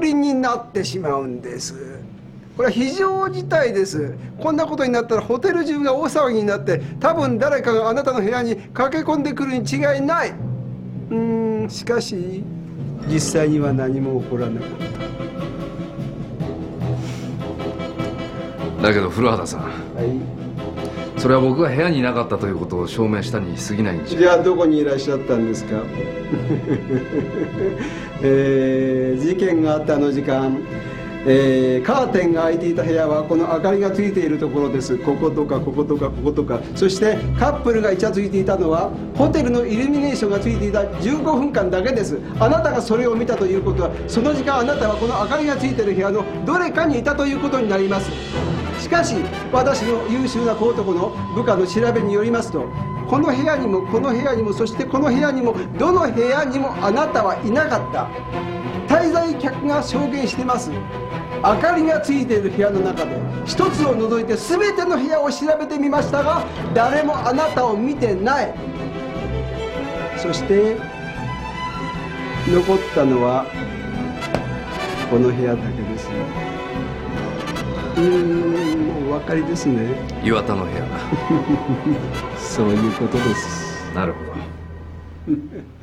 りになってしまうんです。これは非常事態です。こんなことになったらホテル中が大騒ぎになって多分誰かがあなたの部屋に駆け込んでくるに違いない。うーんしかし実際には何も起こらなかった。だけど古畑さん。はい。それは僕が部屋にいなかったということを証明したに過ぎないんじゃ。じゃあどこにいらっしゃったんですか、えー事件があったあの時間、えーカーテンが開いていた部屋はこの明かりがついているところです。こことかこことかこことか。そしてカップルがイチャついていたのはホテルのイルミネーションがついていた15分間だけです。あなたがそれを見たということはその時間あなたはこの明かりがついている部屋のどれかにいたということになります。しかし私の優秀な小男の部下の調べによりますとこの部屋にもこの部屋にもそしてこの部屋にもどの部屋にもあなたはいなかった。滞在客が証言してます。明かりがついている部屋の中で一つを除いて全ての部屋を調べてみましたが誰もあなたを見てない。そして残ったのはこの部屋だけですうーんもうお分かりですね。岩田の部屋。そういうことです。なるほど